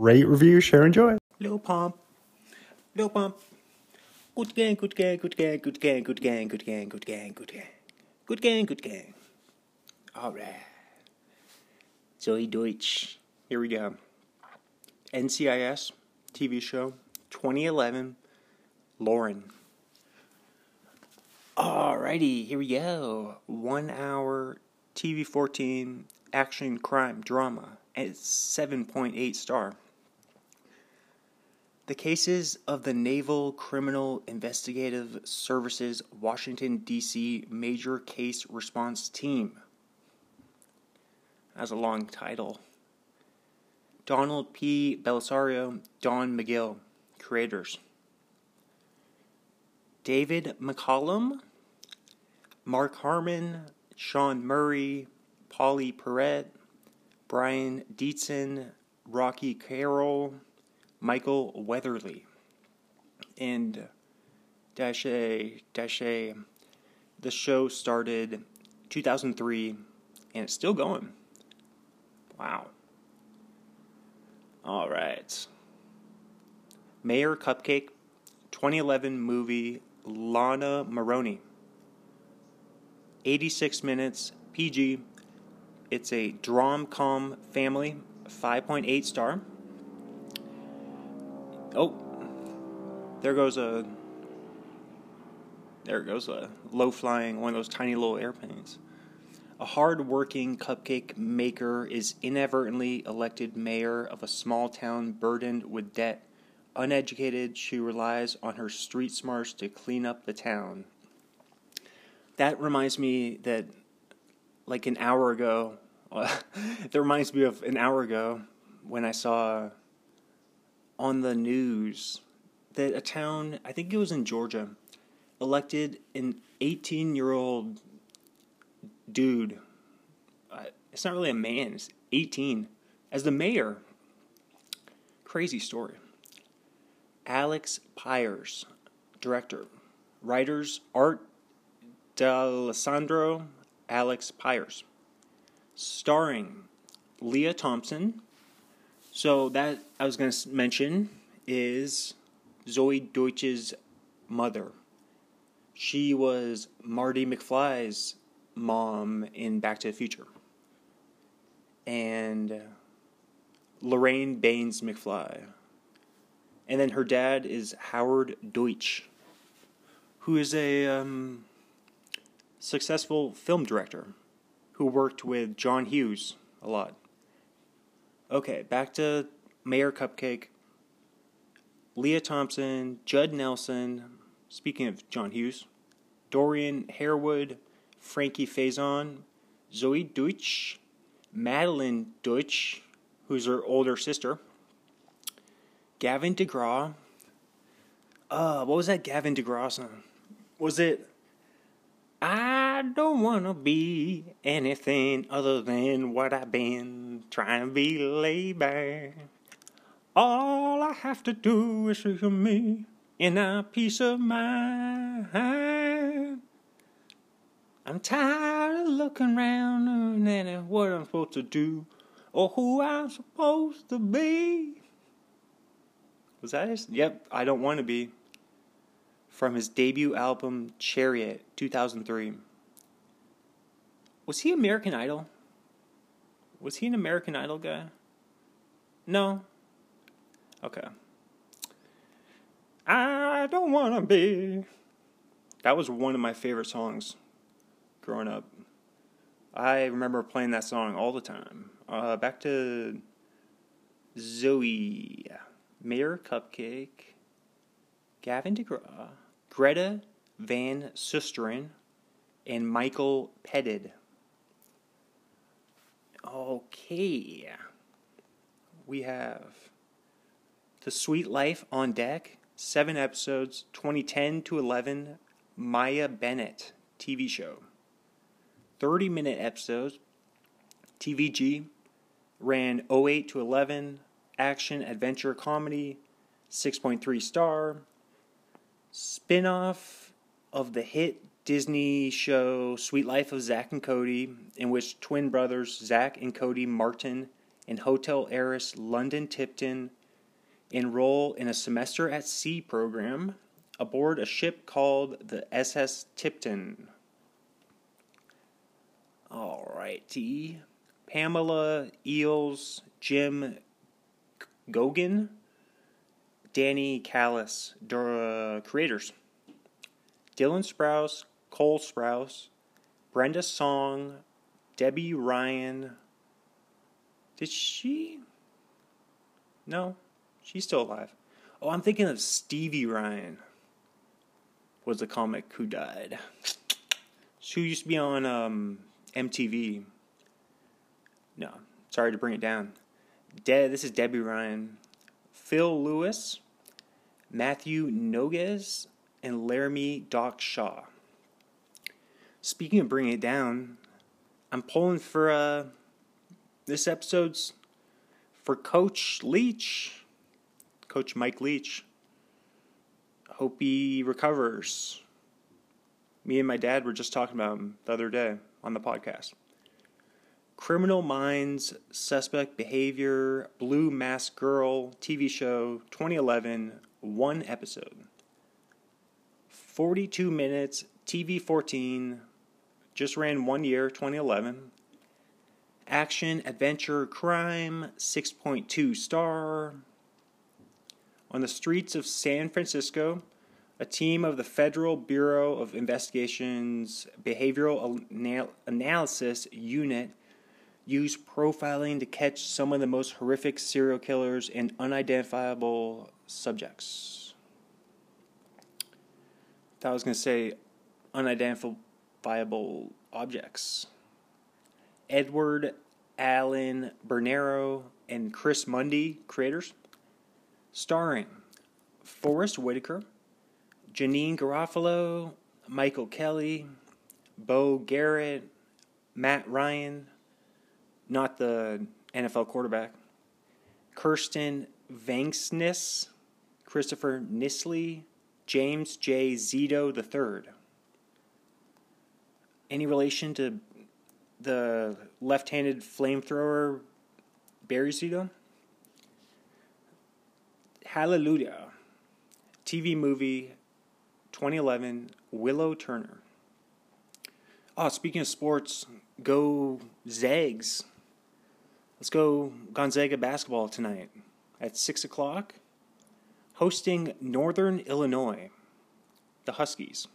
Rate, review, share, and enjoy. Lil Pump. Lil Pump. Good gang, good gang, good gang, good gang, good gang, good gang, good gang, good gang. Good gang, good gang. Alright. Zoe Deutch. Here we go. NCIS TV show 2011. Lauren. Alrighty, here we go. One hour TV 14 action crime drama. It's 7.8 star. The cases of the Naval Criminal Investigative Services Washington, D.C. Major Case Response Team. That's a long title. Donald P. Bellisario, Don McGill, creators. David McCallum, Mark Harmon, Sean Murray, Pauley Perrette, Brian Dietzen, Rocky Carroll, Michael Weatherly. And dash A, dash A, the show started 2003 and it's still going. Wow. All right. Mayor Cupcake, 2011 movie Lana Maroney. 86 minutes, PG. It's a drom com family, 5.8 star. Oh, there goes a. There goes a low flying, one of those tiny little airplanes. A hard working cupcake maker is inadvertently elected mayor of a small town burdened with debt. Uneducated, she relies on her street smarts to clean up the town. That reminds me that, like an hour ago, that reminds me of an hour ago when I saw on the news that a town, I think it was in Georgia, elected an 18 year old dude. Uh, it's not really a man, it's 18, as the mayor. Crazy story. Alex Pyers, director. Writers Art D'Alessandro, Alex Pyers. Starring Lea Thompson, so that I was going to mention is Zoe Deutch's mother. She was Marty McFly's mom in Back to the Future. And Lorraine Baines McFly. And then her dad is Howard Deutch, who is a um, successful film director who worked with John Hughes a lot. Okay, back to Mayor Cupcake. Lea Thompson, Judd Nelson, speaking of John Hughes, Dorian Harewood, Frankie Faison, Zoe Deutch, Madelyn Deutch, who's her older sister, Gavin DeGraw. Uh, what was that Gavin DeGraw song? Was it I don't wanna be anything other than what I've been trying to be back. All I have to do is see me in a peace of mind. I'm tired of looking around and what I'm supposed to do or who I'm supposed to be. Was that it? Yep, I don't want to be from his debut album Chariot 2003. Was he American Idol? Was he an American Idol guy? No. Okay. I don't want to be. That was one of my favorite songs growing up. I remember playing that song all the time. Uh, back to Zoe, Mayor Cupcake, Gavin DeGraw. Greta Van Susteren, and Michael Pettit. Okay. We have The Suite Life on Deck, seven episodes, 2010 to 11, Maya Bennett TV show. 30 minute episodes, TVG, ran 08 to 11, action adventure comedy, 6.3 star, spin-off of the hit Disney show Suite Life of Zack and Cody, in which twin brothers Zack and Cody Martin and hotel heiress London Tipton enroll in a semester at sea program aboard a ship called the SS Tipton. Alrighty. Pamela Eells, Jim Gogan, Danny Kallis, uh, creators. Dylan Sprouse, Cole Sprouse, Brenda Song, Debby Ryan. Did she? No, she's still alive. Oh, I'm thinking of Stevie Ryan. Was the comic who died? She used to be on um, MTV. No, sorry to bring it down. De- this is Debby Ryan, Phill Lewis, Matthew Nogues, and Laramie Doc Shaw. Speaking of bringing it down, I'm pulling for uh, this episode's for Coach Leach, Coach Mike Leach. Hope he recovers. Me and my dad were just talking about him the other day on the podcast. Criminal Minds, Suspect Behavior, Blue Mask Girl TV show 2011, one episode. 42 minutes, TV 14, just ran one year, 2011. Action, adventure, crime, 6.2 star. On the streets of San Francisco, a team of the Federal Bureau of Investigation's Behavioral Anal- Analysis Unit used profiling to catch some of the most horrific serial killers and unidentifiable subjects. I thought I was going to say unidentifiable objects. Edward Allen Bernero and Chris Mundy, creators. Starring Forest Whitaker, Janeane Garofalo, Michael Kelly, Beau Garrett, Matt Ryan, not the NFL quarterback, Kirsten Vangsness, Christopher Nisley, James J. Zito III. Any relation to the left handed flamethrower Barry Zito? Hallelujah. TV movie 2011, Willow Turner. Oh, speaking of sports, go Zags. Let's go Gonzaga basketball tonight at 6 o'clock, hosting Northern Illinois, the Huskies.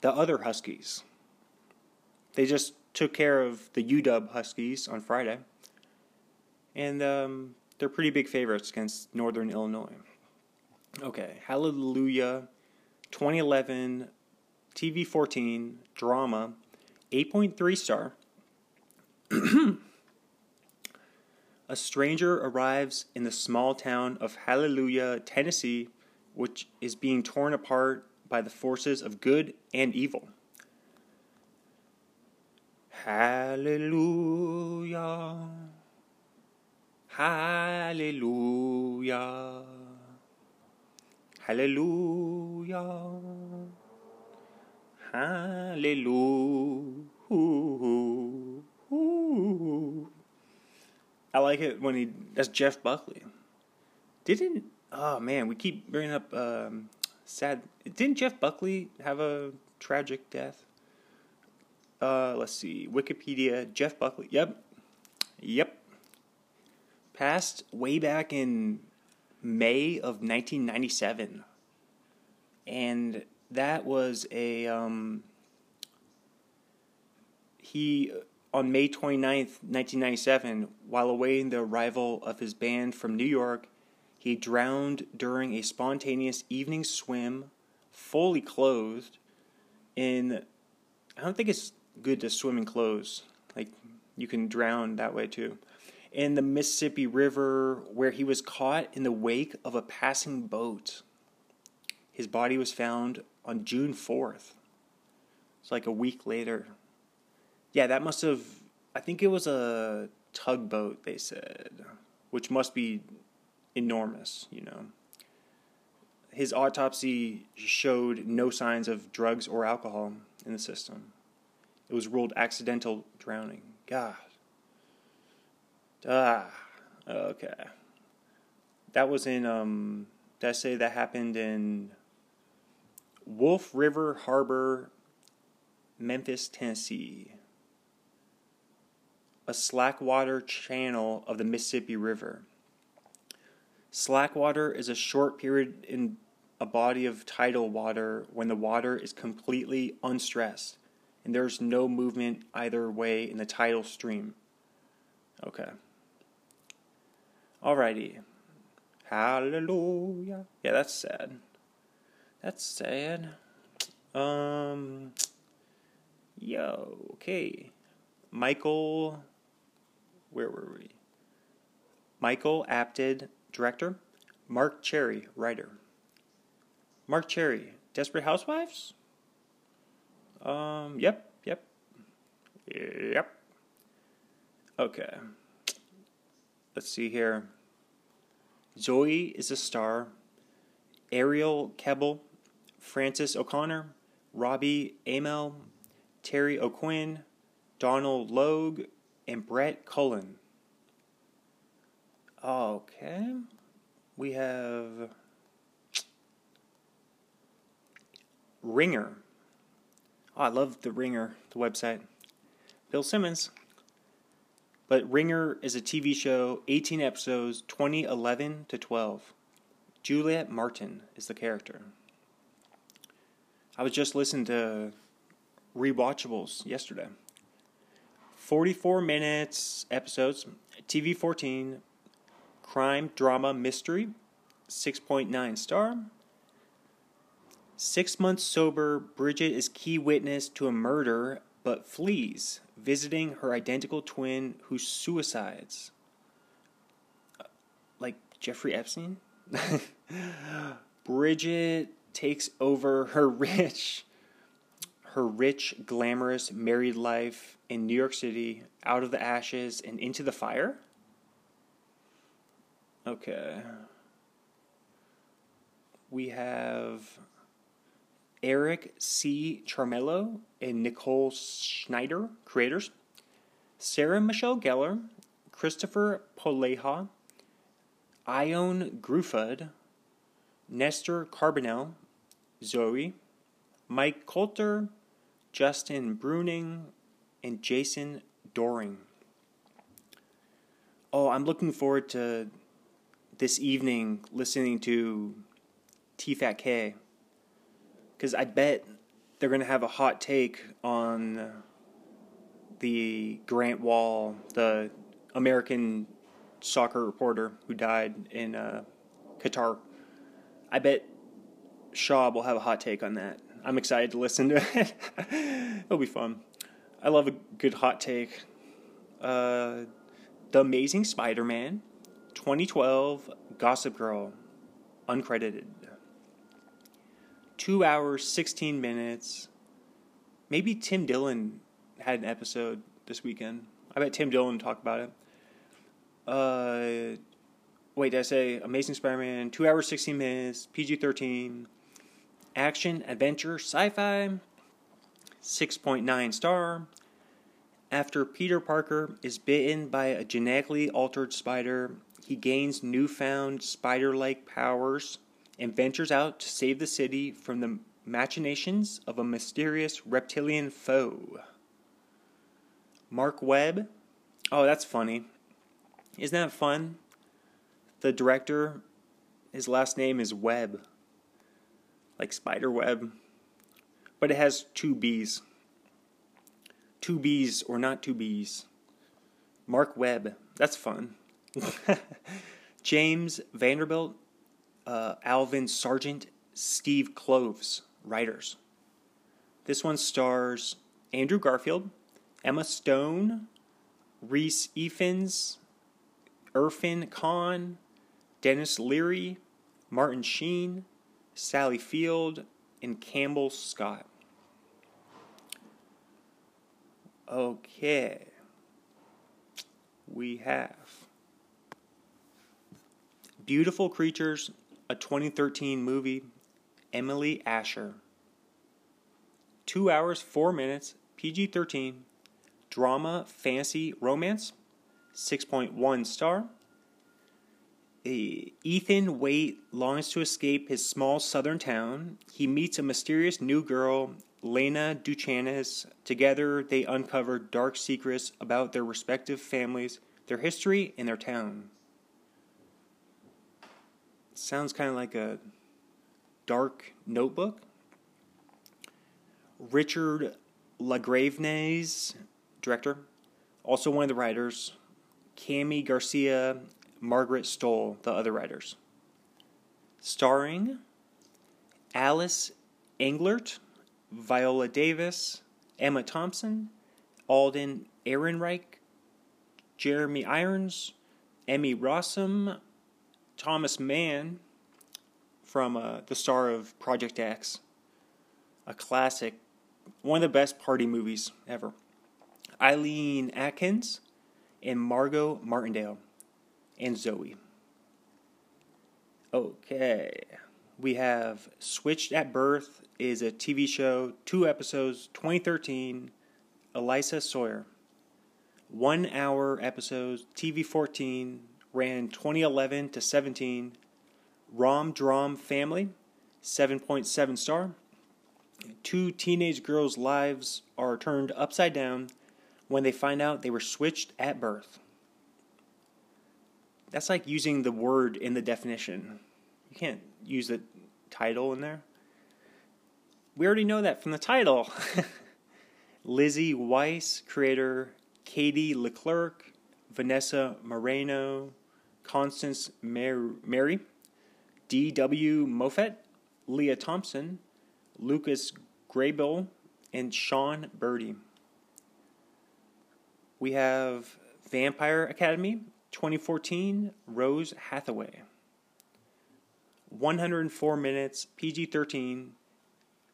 The other Huskies. They just took care of the UW Huskies on Friday, and um, they're pretty big favorites against Northern Illinois. Okay, hallelujah 2011 TV 14 drama, 8.3 star. a stranger arrives in the small town of Hallelujah, Tennessee, which is being torn apart by the forces of good and evil. Hallelujah. Hallelujah. Hallelujah. Hallelujah. I like it when he. That's Jeff Buckley. Didn't. Oh man, we keep bringing up um, sad. Didn't Jeff Buckley have a tragic death? Uh, let's see. Wikipedia. Jeff Buckley. Yep. Yep. Passed way back in May of 1997. And that was a. Um, he, on May 29th, 1997, while awaiting the arrival of his band from New York, he drowned during a spontaneous evening swim, fully clothed, in. I don't think it's good to swim in clothes. Like, you can drown that way too in the Mississippi River where he was caught in the wake of a passing boat. His body was found on June 4th. It's like a week later. Yeah, that must have, I think it was a tugboat, they said, which must be enormous, you know. His autopsy showed no signs of drugs or alcohol in the system. It was ruled accidental drowning. God. Ah, okay. That was in um. Did I say that happened in Wolf River Harbor, Memphis, Tennessee? A slackwater channel of the Mississippi River. Slackwater is a short period in a body of tidal water when the water is completely unstressed and there's no movement either way in the tidal stream. Okay. Alrighty. Hallelujah. Yeah, that's sad. That's sad. Um. Yo, okay. Michael. Where were we? Michael Apted, director. Marc Cherry, writer. Marc Cherry, Desperate Housewives? Um, yep, yep. Yep. Okay. Let's see here. Zoe is a star. Arielle Kebbel, Frances O'Connor, Robbie Amell, Terry O'Quinn, Donald Logue, and Brett Cullen. Okay. We have Ringer. Oh, I love the Ringer, the website. Bill Simmons. But Ringer is a TV show, 18 episodes, 2011 to 12. Juliet Martin is the character. I was just listening to Rewatchables yesterday. 44 minutes episodes, TV 14, crime, drama, mystery, 6.9 star. Six months sober, Bridget is key witness to a murder but flees, visiting her identical twin who suicides. Uh, like Jeffrey Epstein? Bridget takes over her rich her rich, glamorous married life in New York City out of the ashes and into the fire? Okay. We have Eric C. Charmelo and Nicole Schneider, creators. Sarah Michelle Gellar, Kristoffer Polaha, Ioan Gruffudd, Nestor Carbonell, Zoe, Mike Colter, Justin Bruning, and Jason Dohring. Oh, I'm looking forward to this evening listening to T Fat K because I bet they're going to have a hot take on the Grant Wahl, the American soccer reporter who died in uh, Qatar. I bet Shaw will have a hot take on that. I'm excited to listen to it. It'll be fun. I love a good hot take. Uh, the Amazing Spider Man, 2012, Gossip Girl, uncredited two hours, 16 minutes. Maybe Tim Dillon had an episode this weekend. I bet Tim Dillon talked about it. Uh, wait, did I say Amazing Spider Man? Two hours, 16 minutes, PG 13, action, adventure, sci fi, 6.9 star. After Peter Parker is bitten by a genetically altered spider, he gains newfound spider like powers and ventures out to save the city from the machinations of a mysterious reptilian foe. Mark Webb. Oh, that's funny. Isn't that fun? The director, his last name is Webb. Like spider web. But it has two B's. Two B's or not two B's. Mark Webb. That's fun. James Vanderbilt uh, Alvin Sargent, Steve Kloves, writers. This one stars Andrew Garfield, Emma Stone, Rhys Ifans, Irrfan Khan, Denis Leary, Martin Sheen, Sally Field, and Campbell Scott. Okay. We have Beautiful Creatures a 2013 movie, Emily Asher. Two hours, four minutes, PG 13, drama, fantasy, romance, 6.1 star. Ethan Wate longs to escape his small southern town. He meets a mysterious new girl, Lena Duchannes. Together, they uncover dark secrets about their respective families, their history, and their town. Sounds kind of like a dark notebook. Richard LaGravenese, director, also one of the writers. Kami Garcia, Margaret Stohl, the other writers. Starring Alice Englert, Viola Davis, Emma Thompson, Alden Ehrenreich, Jeremy Irons, Emmy Rossum, Thomas Mann from uh, the star of Project X, a classic, one of the best party movies ever. Eileen Atkins and Margot Martindale and Zoe. Okay. We have Switched at Birth is a TV show, two episodes, 2013, Elisa Sawyer. One hour episodes, TV 14, ran 2011 to 17. Rom Drom Family, 7.7 star. Two teenage girls' lives are turned upside down when they find out they were switched at birth. That's like using the word in the definition. You can't use the title in there. We already know that from the title. Lizzie Weiss, creator Katie Leclerc, Vanessa Marano, Constance Marie, D.W. Moffett, Lea Thompson, Lucas Grabeel, and Sean Berdy. We have Vampire Academy, 2014, Rose Hathaway. 104 minutes, PG 13,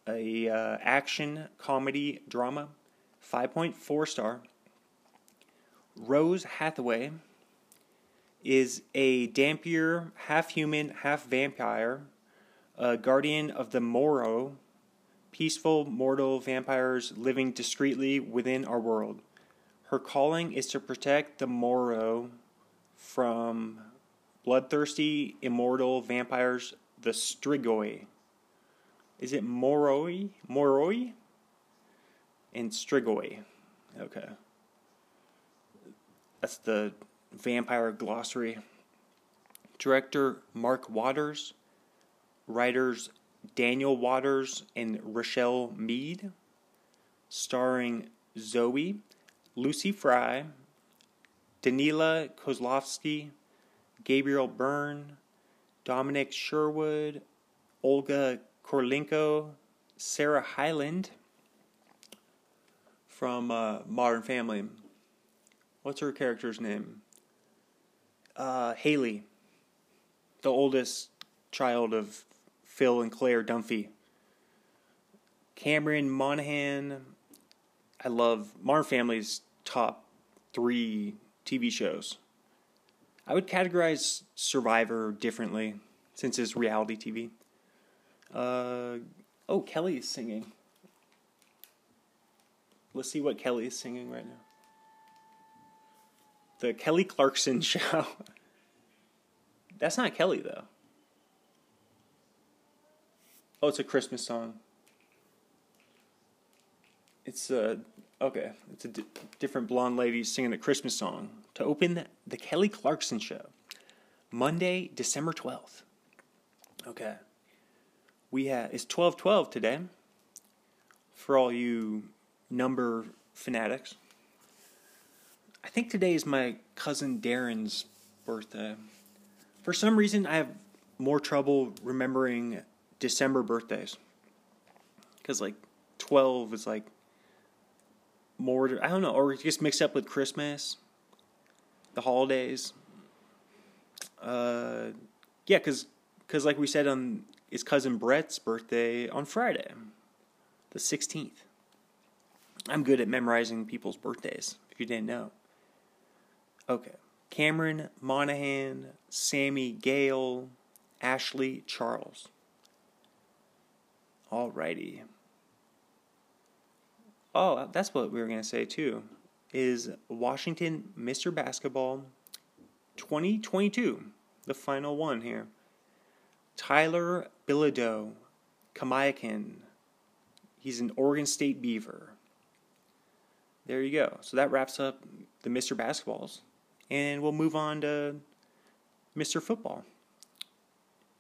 a uh, action comedy drama, 5.4 star. Rose Hathaway is a Dhampir, half human, half vampire, a guardian of the Moro, peaceful mortal vampires living discreetly within our world. Her calling is to protect the Moro from bloodthirsty, immortal vampires, the Strigoi. Is it Moroi? Moroi? And Strigoi. Okay. That's the vampire glossary. Director Mark Waters. Writers Daniel Waters and Rochelle Mead. Starring Zoe, Lucy Fry, Danila Kozlovsky, Gabriel Byrne, Dominic Sherwood, Olga Kurylenko, Sarah Hyland from uh, Modern Family. What's her character's name? Uh, Haley, the oldest child of Phil and Claire Dunphy. Cameron Monaghan. I love Modern Family's top three TV shows. I would categorize Survivor differently since it's reality TV. Uh, oh, Kelly is singing. Let's see what Kelly is singing right now. The Kelly Clarkson Show. That's not Kelly, though. Oh, it's a Christmas song. It's uh okay. It's a di- different blonde lady singing a Christmas song to open the, Kelly Clarkson Show, Monday, December twelfth. Okay, we have it's twelve twelve today. For all you number fanatics, I think today is my cousin Darren's birthday. For some reason, I have more trouble remembering December birthdays. Because, like, 12 is like more, I don't know, or just mixed up with Christmas, the holidays. Uh, yeah, because, cause like we said on his cousin Brett's birthday on Friday, the 16th. I'm good at memorizing people's birthdays, if you didn't know. Okay. Cameron Monaghan, Sami Gayle, Ashley Charles. Alrighty. Oh, uh, that's what we were going to say too. is Washington Mr. Basketball 2022, the final one here. Tyler Bilodeau, Kamiakin. He's an Oregon State Beaver. There you go. So that wraps up the Mr. Basketballs. And we'll move on to Mr. Football.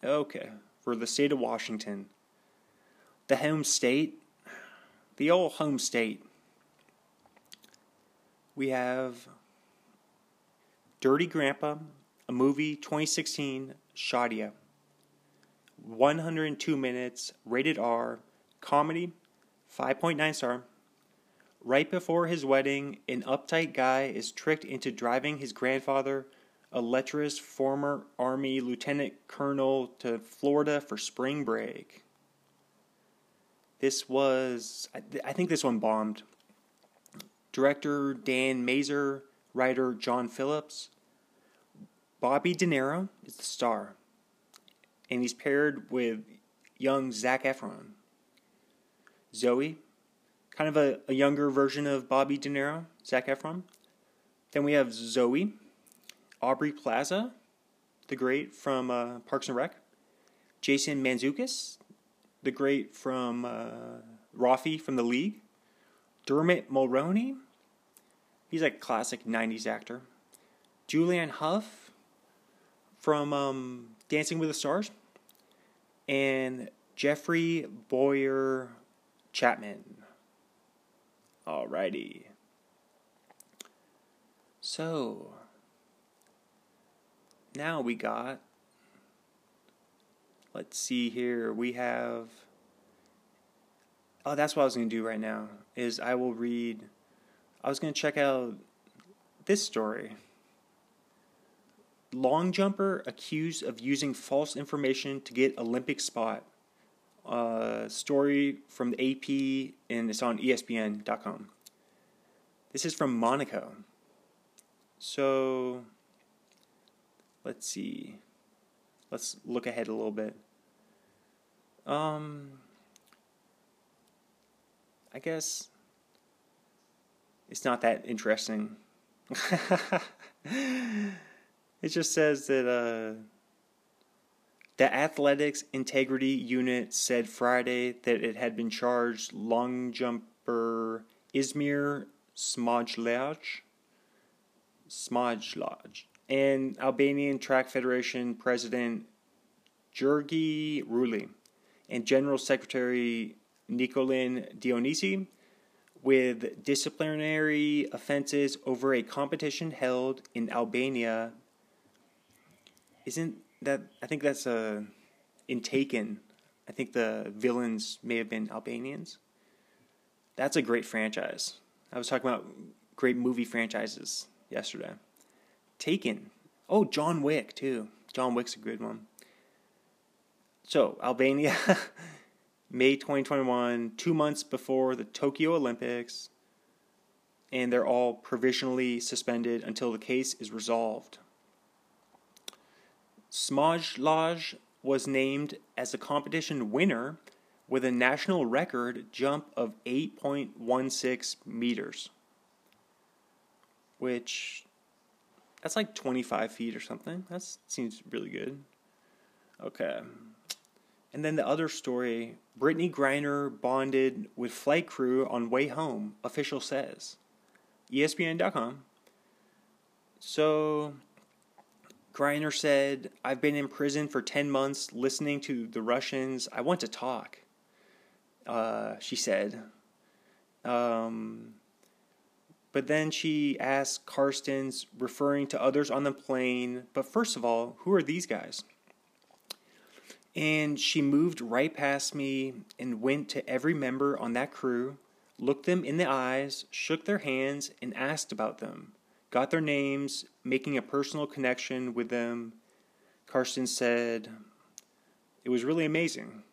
Okay, for the state of Washington. The home state, the old home state. We have Dirty Grandpa, a movie 2016, Shadia. 102 minutes, rated R, comedy, 5.9 star. Right before his wedding, an uptight guy is tricked into driving his grandfather, a lecherous former Army lieutenant colonel, to Florida for spring break. This was, I think this one bombed. Director Dan Mazer, writer John Phillips. Bobby De Niro is the star, and he's paired with young Zac Efron. Zoe, kind of a, a younger version of Bobby De Niro, Zac Efron. Then we have Zoe, Aubrey Plaza, the great from uh, Parks and Rec. Jason Mantzoukas, the great from uh, Rafi from The League. Dermot Mulroney, he's a classic 90s actor. Julianne Hough from um, Dancing with the Stars. And Jeffrey Bowyer Chapman. Alrighty. So, now we got, let's see here, we have, oh, that's what I was going to do right now, is I will read, I was going to check out this story. Long jumper accused of using false information to get Olympic spot uh, story from the AP, and it's on ESPN.com. This is from Monaco. So, let's see. Let's look ahead a little bit. Um, I guess it's not that interesting. it just says that uh, the Athletics Integrity Unit said Friday that it had been charged long jumper Izmir Smajlaj, Smajlaj and Albanian Track Federation President Jurgi Ruli and General Secretary Nikolin Dionisi with disciplinary offenses over a competition held in Albania. Isn't that I think that's a uh, in Taken. I think the villains may have been Albanians. That's a great franchise. I was talking about great movie franchises yesterday. Taken. Oh, John Wick too. John Wick's a good one. So Albania, May 2021, two months before the Tokyo Olympics, and they're all provisionally suspended until the case is resolved. Smajlaj was named as a competition winner with a national record jump of 8.16 meters, which that's like 25 feet or something. That seems really good. Okay. And then the other story Brittney Griner bonded with flight crew on way home, official says. ESPN.com. So Griner said, I've been in prison for 10 months listening to the Russians. I want to talk. Uh, she said. Um, but then she asked Carstens, referring to others on the plane, but first of all, who are these guys? And she moved right past me and went to every member on that crew, looked them in the eyes, shook their hands, and asked about them got their names, making a personal connection with them. Karsten said, It was really amazing.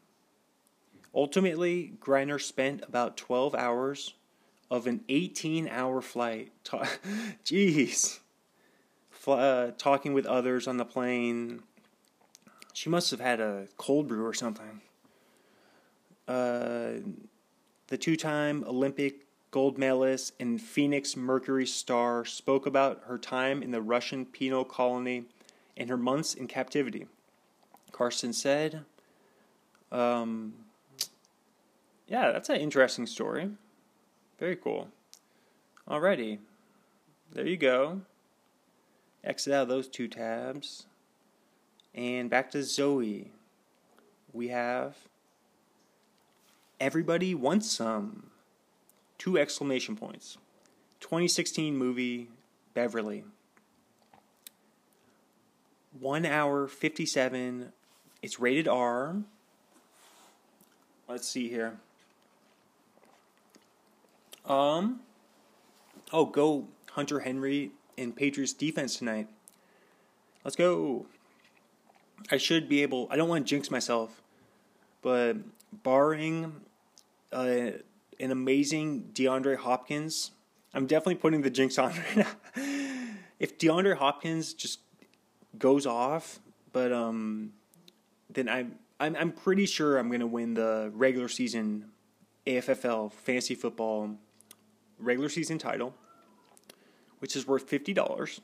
Ultimately, Griner spent about 12 hours of an 18 hour flight. Jeez. uh, talking with others on the plane. She must have had a cold brew or something. Uh, the two time Olympic gold medalist and Phoenix Mercury star, spoke about her time in the Russian penal colony and her months in captivity. Carson said, um, Yeah, that's an interesting story. Very cool. Alrighty. There you go. Exit out of those two tabs. And back to Zoe. We have Everybody Wants Some. Two exclamation points. 2016 movie Beverly. 1 hour 57. It's rated R. Let's see here. Um Oh, go Hunter Henry in Patriots defense tonight. Let's go. I should be able. I don't want to jinx myself, but barring uh, an amazing DeAndre Hopkins, I'm definitely putting the jinx on right now. if DeAndre Hopkins just goes off, but um, then I'm I'm I'm pretty sure I'm gonna win the regular season AFFL fantasy football regular season title, which is worth fifty dollars.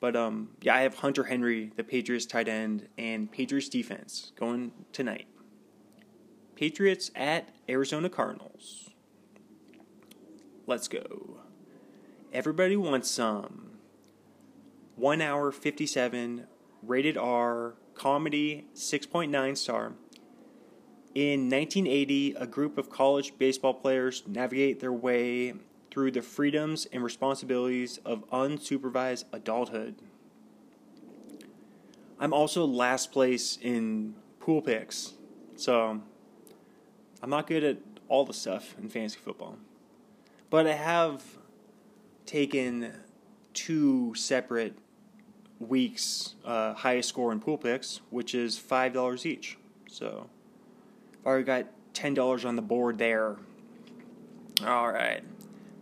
But um, yeah, I have Hunter Henry, the Patriots tight end, and Patriots defense going tonight. Patriots at Arizona Cardinals. Let's go. Everybody wants some. One hour fifty seven, rated R, comedy, six point nine star. In 1980, a group of college baseball players navigate their way through the freedoms and responsibilities of unsupervised adulthood. I'm also last place in pool picks, so I'm not good at all the stuff in fantasy football. But I have taken two separate weeks' uh, highest score in pool picks, which is $5 each. So already got $10 on the board there. All right.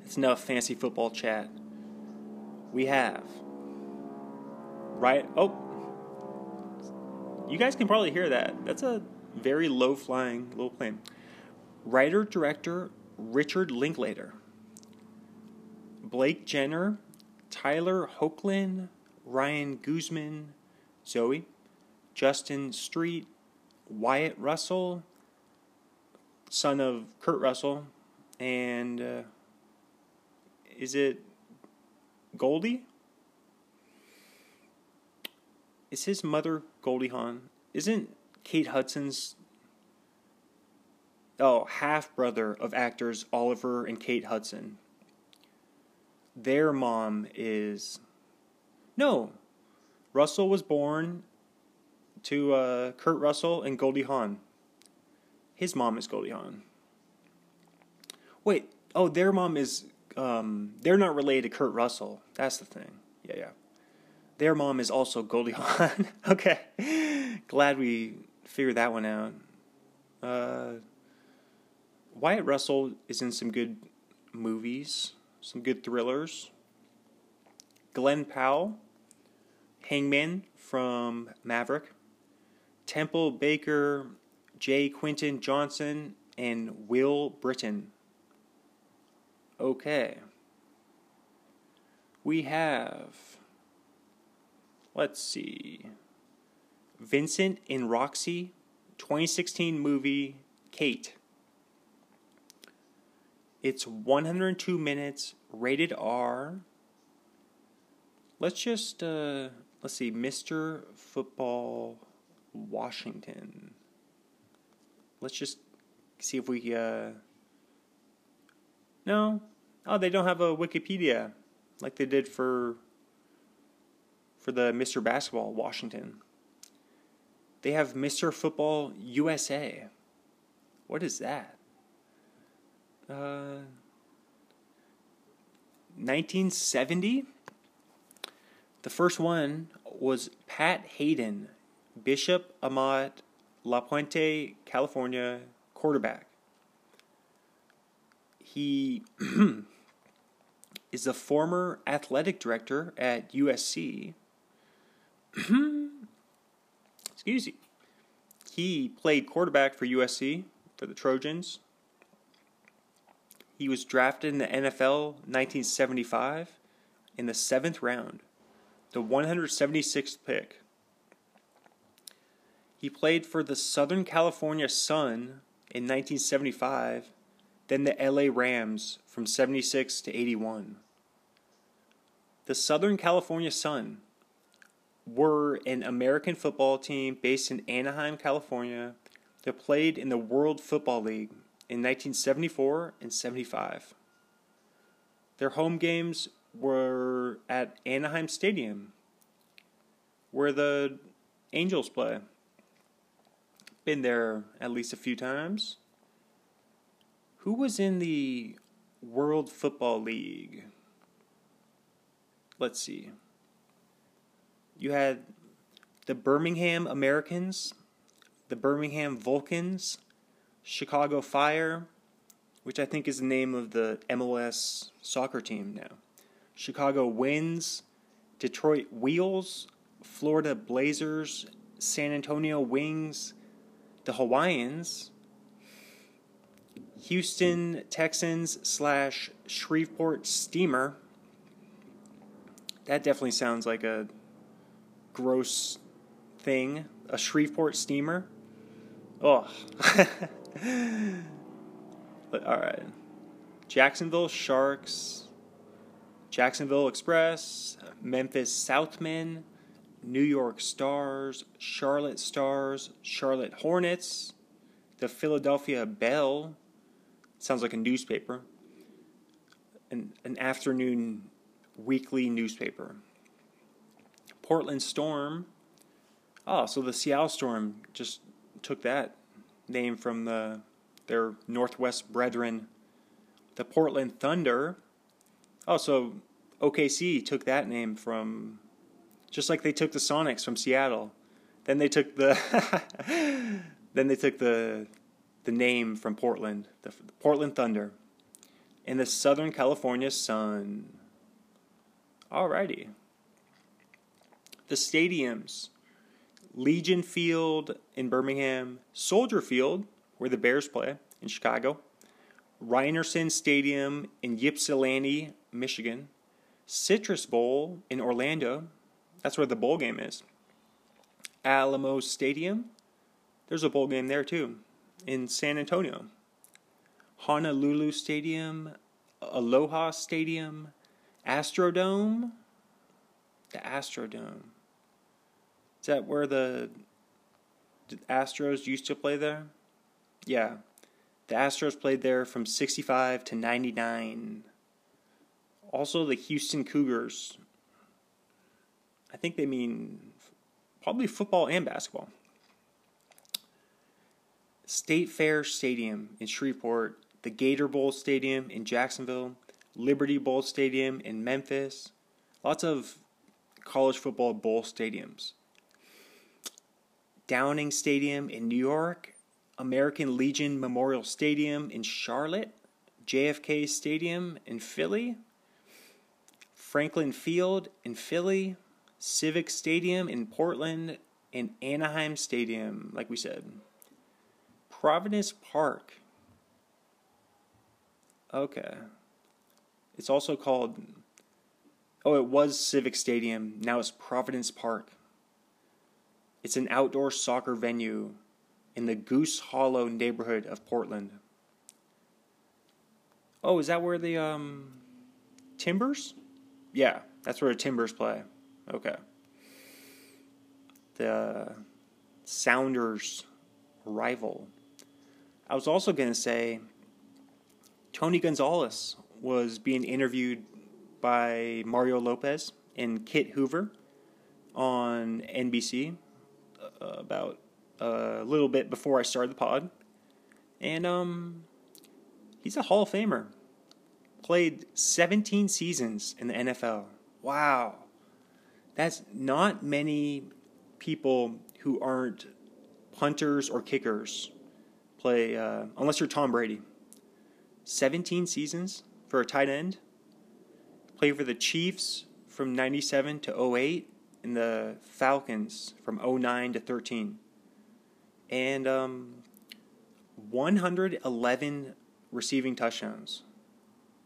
That's enough fancy football chat. We have. Right. Oh. You guys can probably hear that. That's a very low flying little plane. Writer director Richard Linklater. Blake Jenner, Tyler Hoechlin, Ryan Guzman, Zoe, Juston Street, Wyatt Russell, son of Kurt Russell, and uh, is it Goldie? Is his mother Goldie Hawn? Isn't Kate Hudson's oh half brother of actors Oliver and Kate Hudson? Their mom is no. Russell was born to uh, Kurt Russell and Goldie Hawn. His mom is Goldie Hawn. Wait, oh, their mom is. Um, they're not related to Kurt Russell. That's the thing. Yeah, yeah. Their mom is also Goldie Hawn. okay, glad we figured that one out. Uh, Wyatt Russell is in some good movies, some good thrillers. Glen Powell Hangman from Maverick, Temple Baker, J. Quinton Johnson, and Will Brittain. Okay. We have, let's see, Vincent and Roxy, 2016 movie Kate. It's 102 minutes, rated R. Let's just uh, let's see, Mr. Football Washington. Let's just see if we uh No. Oh, they don't have a Wikipedia like they did for for the Mr. Basketball Washington. They have Mr. Football USA. What is that? Uh 1970? The first one was Pat Haden, Bishop Amat La Puente, California, quarterback. He is the former athletic director at USC. Excuse me. He played quarterback for USC, for the Trojans. He was drafted in the NFL 1975 in the seventh round, the 176th pick. He played for the Southern California Sun in 1975, then the LA Rams from 76 to 81. The Southern California Sun were an American football team based in Anaheim, California that played in the World Football League in 1974 and 75. Their home games were at Anaheim Stadium, where the Angels play. Been there at least a few times. Who was in the World Football League? Let's see. You had the Birmingham Americans, the Birmingham Vulcans, Chicago Fire, which I think is the name of the MLS soccer team now. Chicago Winds, Detroit Wheels, Florida Blazers, San Antonio Wings, the Hawaiians, Houston Texans slash Shreveport Steamer. That definitely sounds like a gross thing. A Shreveport Steamer. Oh. all right. Jacksonville Sharks, Jacksonville Express, Memphis Southmen, New York Stars, Charlotte Stars, Charlotte Hornets, the Philadelphia Bell. Sounds like a newspaper. An, an afternoon weekly newspaper. Portland Storm. Oh, so the Seattle Storm just took that name from the their Northwest brethren, the Portland Thunder. Oh, so OKC took that name from just like they took the Sonics from Seattle. Then they took the then they took the the name from Portland, the, the Portland Thunder, and the Southern California Sun. Alrighty. The stadiums Legion Field in Birmingham, Soldier Field, where the Bears play in Chicago, Rynearson Stadium in Ypsilanti, Michigan, Citrus Bowl in Orlando, that's where the bowl game is. Alamo Stadium, there's a bowl game there too, in San Antonio. Honolulu Stadium, Aloha Stadium, Astrodome, the Astrodome. Is that where the, Astros used to play there? Yeah. The Astros played there from 65 to 99. Also, the Houston Cougars. I think they mean probably football and basketball. State Fair Stadium in Shreveport, the Gator Bowl Stadium in Jacksonville, Liberty Bowl Stadium in Memphis. Lots of college football bowl stadiums. Downing Stadium in New York, American Legion Memorial Stadium in Charlotte, JFK Stadium in Philly, Franklin Field in Philly, Civic Stadium in Portland, and Anaheim Stadium, like we said. Providence Park. Okay. It's also called. Oh, it was Civic Stadium. Now it's Providence Park. It's an outdoor soccer venue in the Goose Hollow neighborhood of Portland. Oh, is that where the um, Timbers? Yeah, that's where the Timbers play. Okay. The Sounders rival. I was also going to say Tony Gonzalez was being interviewed by Mario Lopez and Kit Hoover on NBC uh, about a little bit before I started the pod. And um, he's a Hall of Famer. Played 17 seasons in the NFL. Wow. That's not many people who aren't punters or kickers play, uh, unless you're Tom Brady. 17 seasons for a tight end. Played for the Chiefs from 97 to 08 and the Falcons from 09 to 13 and um, 111 receiving touchdowns.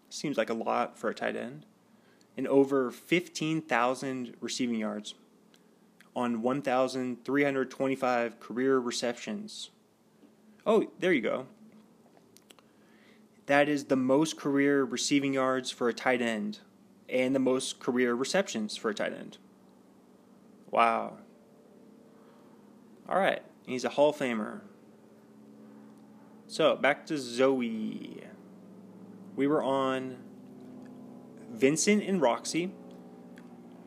Seems like a lot for a tight end. And over 15,000 receiving yards on 1,325 career receptions. Oh, there you go. That is the most career receiving yards for a tight end and the most career receptions for a tight end. Wow. All right. He's a Hall of Famer. So, back to Zoe. We were on Vincent and Roxy.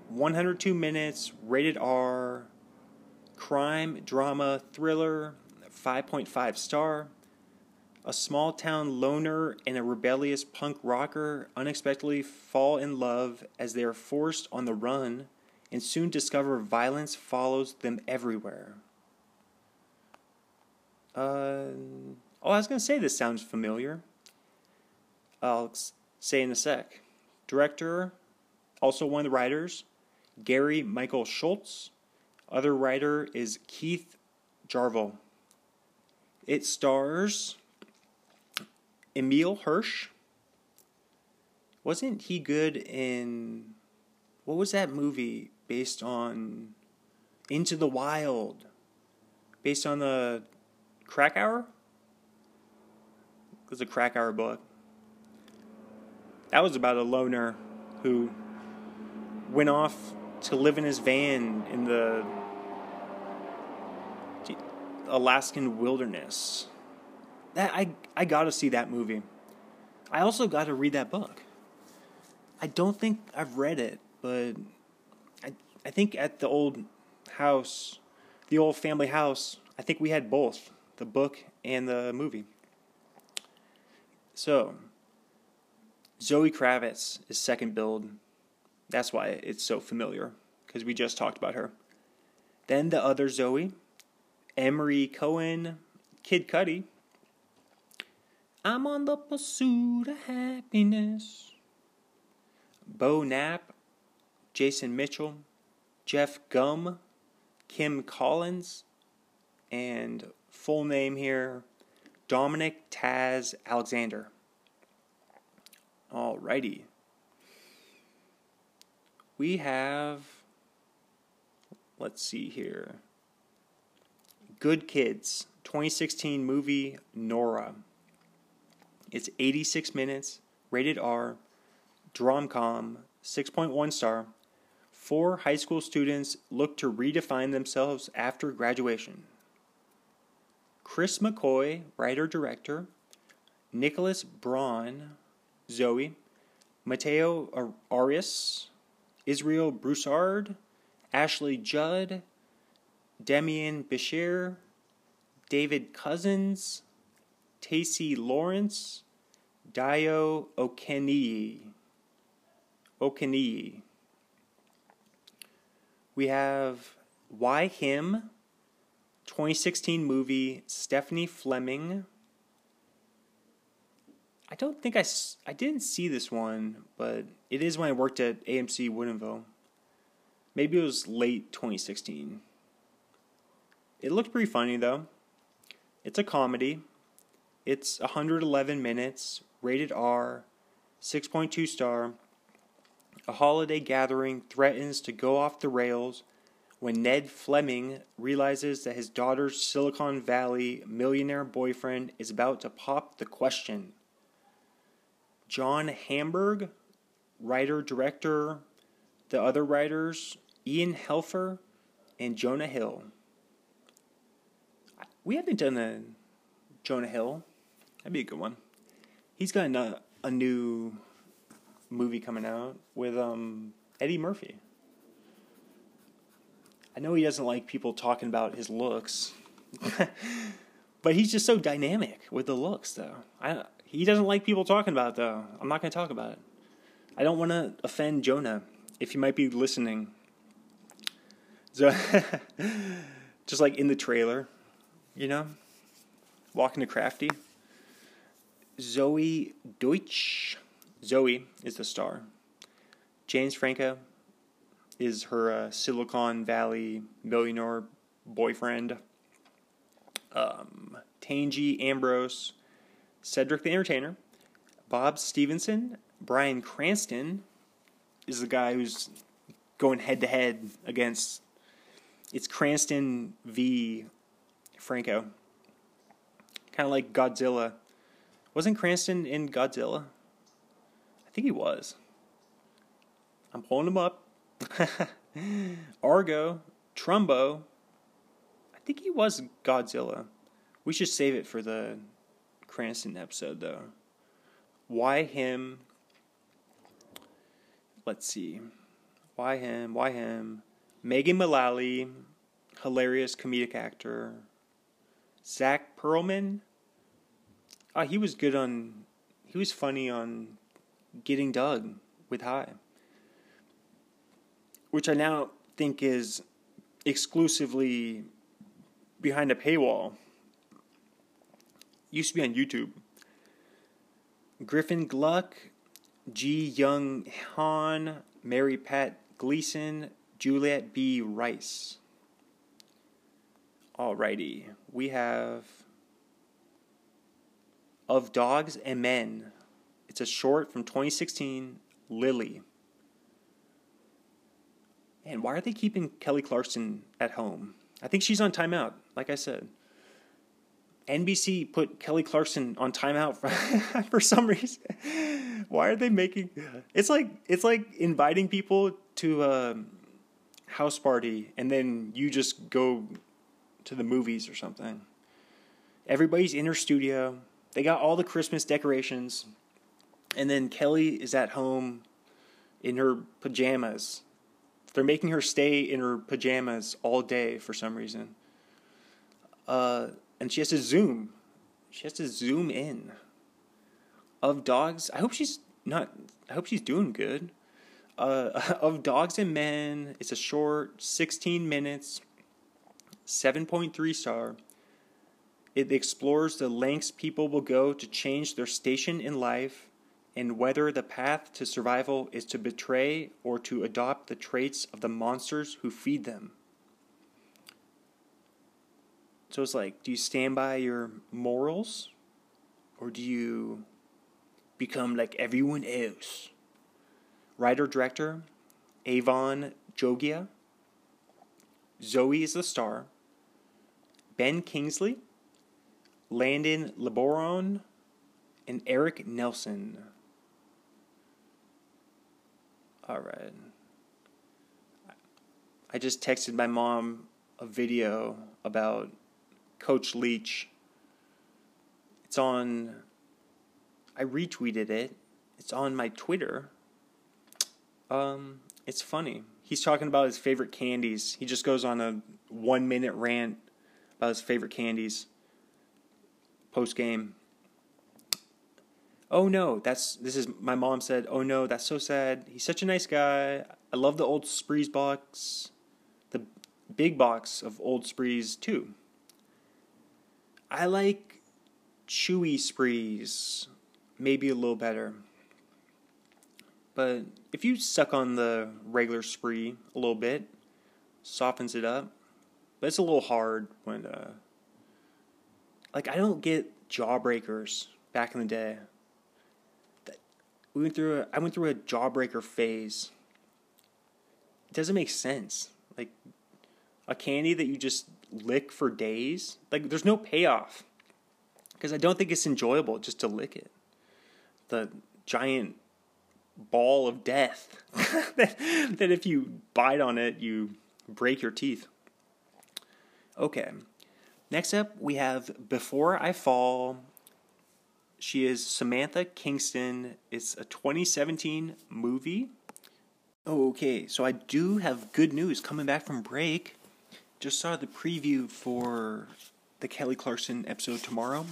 102 minutes, rated R, crime, drama, thriller, 5.5 star. A small town loner and a rebellious punk rocker unexpectedly fall in love as they are forced on the run and soon discover violence follows them everywhere. Uh, oh, I was going to say this sounds familiar. I'll say in a sec. Director, also one of the writers, Gary Michael Schultz. Other writer is Keith Jarvel. It stars Emile Hirsch. Wasn't he good in what was that movie based on Into the Wild? Based on the Krakauer? It was a Krakauer book. That was about a loner who went off to live in his van in the Alaskan wilderness. That I I got to see that movie. I also got to read that book. I don't think I've read it, but I I think at the old house, the old family house, I think we had both, the book and the movie. So, Zoe Kravitz is second build. That's why it's so familiar because we just talked about her. Then the other Zoe, Emory Cohen, Kid Cudi. I'm on the pursuit of happiness. Bo Knapp, Jason Mitchell, Jeff Gum, Kim Collins, and full name here Dominic Taz Alexander. Alrighty. We have, let's see here. Good Kids, 2016 movie Nora. It's 86 minutes, rated R, Dromcom, 6.1 star. Four high school students look to redefine themselves after graduation. Chris McCoy, writer director. Nicholas Braun, Zoe. Mateo Arias, Israel Broussard, Ashley Judd, Demian Bichir, David Cousins, Tacy Lawrence, Dayo Okeniyi. Okeniyi. We have Why Him, 2016 movie, Stephanie Fleming. I don't think I, I didn't see this one, but it is when I worked at AMC Woodinville. Maybe it was late 2016. It looked pretty funny though. It's a comedy. It's 111 minutes, rated R, 6.2 star. A holiday gathering threatens to go off the rails when Ned Fleming realizes that his daughter's Silicon Valley millionaire boyfriend is about to pop the question. John Hamburg, writer director, the other writers, Ian Helfer, and Jonah Hill we haven't done a Jonah Hill. That'd be a good one. He's got a, a new movie coming out with um, Eddie Murphy. I know he doesn't like people talking about his looks, but he's just so dynamic with the looks, though. I, he doesn't like people talking about it, though. I'm not going to talk about it. I don't want to offend Jonah if you might be listening. So, just like in the trailer, you know, walking to Crafty. Zoe Deutch. Zoe is the star. James Franco is her uh, Silicon Valley millionaire boyfriend. Um, Tangie Ambrose, Cedric the Entertainer, Bob Stevenson, Bryan Cranston is the guy who's going head to head against. It's Cranston v. Franco. Kind of like Godzilla. Wasn't Cranston in Godzilla? I think he was. I'm pulling him up. Argo, Trumbo. I think he was Godzilla. We should save it for the Cranston episode, though. Why him? Let's see. Why him? Why him? Megan Mullally, hilarious comedic actor. Zack Pearlman. Uh, he was good on. He was funny on Getting Doug with High, which I now think is exclusively behind a paywall. Used to be on YouTube. Griffin Gluck, Ji Young Han, Mary Pat Gleason, Juliet B. Rice. Alrighty, we have Of Dogs and Men. It's a short from 2016, Lily. And why are they keeping Kelly Clarkson at home? I think she's on timeout, like I said. NBC put Kelly Clarkson on timeout for, for some reason. Why are they making? It's like it's like inviting people to a house party and then you just go to the movies or something. Everybody's in her studio. They got all the Christmas decorations, and then Kelly is at home in her pajamas. They're making her stay in her pajamas all day for some reason. Uh, and she has to zoom. She has to zoom in. Of dogs, I hope she's not. I hope she's doing good. Uh, of dogs and men, it's a short, sixteen minutes, seven point three star. It explores the lengths people will go to change their station in life and whether the path to survival is to betray or to adopt the traits of the monsters who feed them. So it's like, do you stand by your morals or do you become like everyone else? Writer director Avan Jogia. Zoe is the star. Ben Kingsley, Landon Liboiron, and Eric Nelson. All right. I just texted my mom a video about Coach Leach. It's on. I retweeted it. It's on my Twitter. Um, it's funny. He's talking about his favorite candies. He just goes on a one minute rant about his favorite candies. Post game. Oh no, that's this is my mom said. Oh no, that's so sad. He's such a nice guy. I love the old Sprees box, the big box of old Sprees too. I like chewy sprees, maybe a little better. But if you suck on the regular spree a little bit, softens it up. But it's a little hard when, uh, like, I don't get jawbreakers back in the day. We went through a, I went through a jawbreaker phase. It doesn't make sense. Like, a candy that you just lick for days. Like there's no payoff because I don't think it's enjoyable just to lick it. The giant ball of death that, that if you bite on it, you break your teeth. Okay. Next up, we have Before I Fall. She is Samantha Kingston. It's a 2017 movie. Okay, so I do have good news coming back from break just saw the preview for the Kelly Clarkson episode tomorrow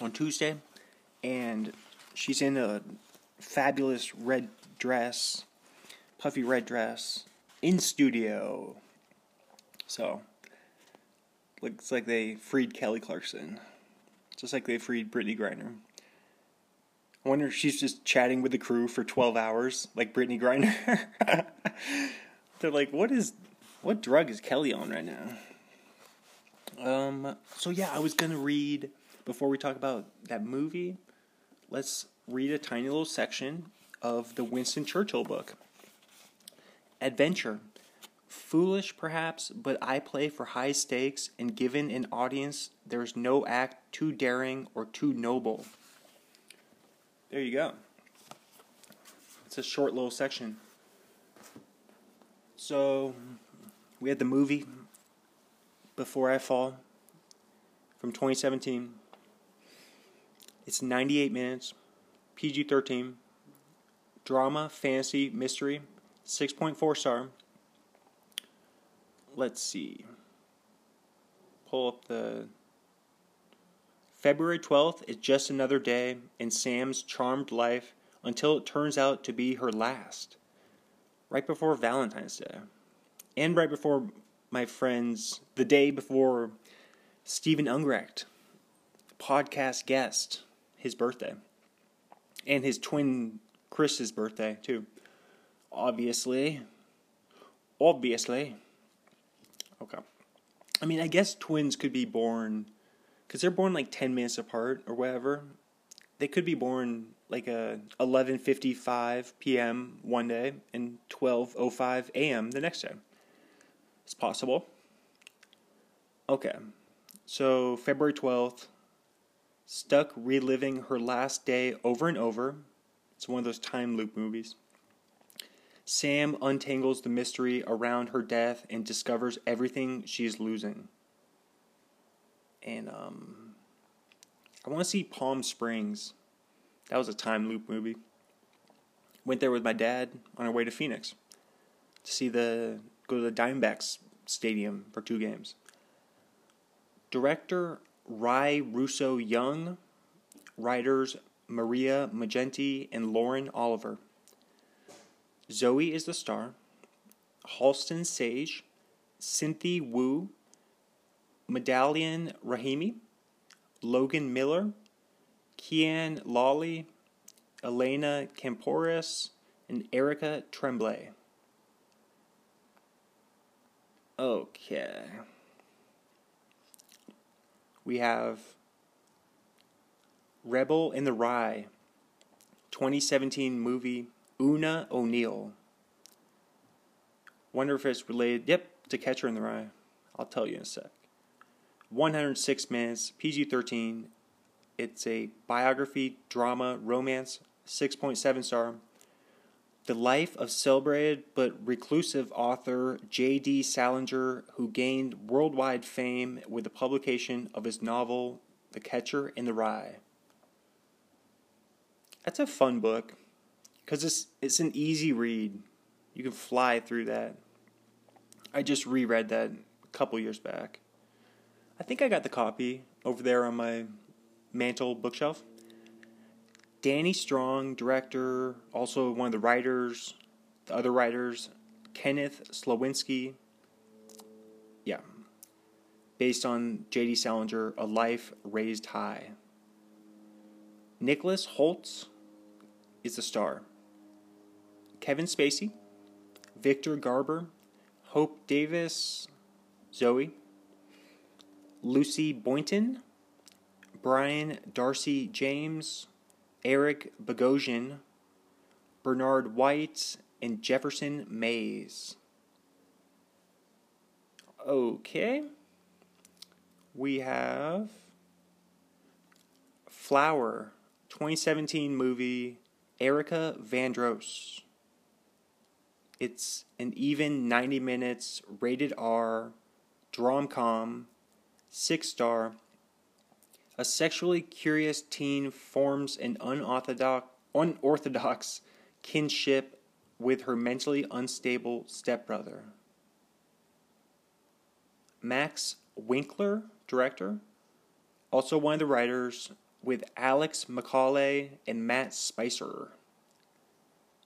on Tuesday, and she's in a fabulous red dress, puffy red dress, in studio. So, looks like they freed Kelly Clarkson, just like they freed Brittney Griner. I wonder if she's just chatting with the crew for 12 hours, like Brittney Griner. They're like, what is what drug is Kelly on right now? Um, so yeah, I was gonna read before we talk about that movie. Let's read a tiny little section of the Winston Churchill book. Adventure. Foolish, perhaps, but I play for high stakes, and given an audience, there is no act too daring or too noble. There you go. It's a short little section. So, we had the movie Before I Fall from 2017. It's 98 minutes, PG 13, drama, fantasy, mystery, 6.4 star. Let's see. Pull up the. February 12th is just another day in Sam's charmed life until it turns out to be her last. Right before Valentine's Day. And right before my friends, the day before Steven Ungrecht, podcast guest, his birthday. And his twin Chris's birthday, too. Obviously. Obviously. Okay. I mean, I guess twins could be born because they're born like 10 minutes apart or whatever. They could be born like a 11:55 p.m. one day and 12:05 a.m. the next day. It's possible. Okay. So, February 12th, stuck reliving her last day over and over. It's one of those time loop movies. Sam untangles the mystery around her death and discovers everything she's losing. And um, I want to see Palm Springs. That was a time loop movie. Went there with my dad on our way to Phoenix to see the go to the Diamondbacks stadium for two games. Director Ry Russo Young, writers Maria Maggenti and Lauren Oliver. Zoe is the star. Halston Sage, Cynthia Wu, Medalion Rahimi, Logan Miller, Kian Lawley, Elena Kampouris, and Erica Tremblay. Okay. We have Rebel in the Rye, 2017 movie Oona O'Neill. Wonder if it's related, yep, to Catcher in the Rye. I'll tell you in a sec. 106 minutes, PG 13. It's a biography, drama, romance, 6.7 star. The life of celebrated but reclusive author J.D. Salinger, who gained worldwide fame with the publication of his novel The Catcher in the Rye. That's a fun book because it's, it's an easy read. You can fly through that. I just reread that a couple years back. I think I got the copy over there on my mantle bookshelf. Danny Strong, director, also one of the writers, the other writers, Kenneth Slawenski. Yeah. Based on J.D. Salinger, A Life Raised High. Nicholas Hoult is the star. Kevin Spacey, Victor Garber, Hope Davis, Zoe, Lucy Boynton, Brian Darcy James, Eric Bogosian, Bernard White, and Jefferson Mays. Okay. We have Flower, 2017 movie, Erica Vandross. It's an even 90 minutes, rated R, drom-com, 6 star, a sexually curious teen forms an unorthodox, unorthodox kinship with her mentally unstable stepbrother. Max Winkler, director, also one of the writers, with Alex McAulay and Matt Spicer.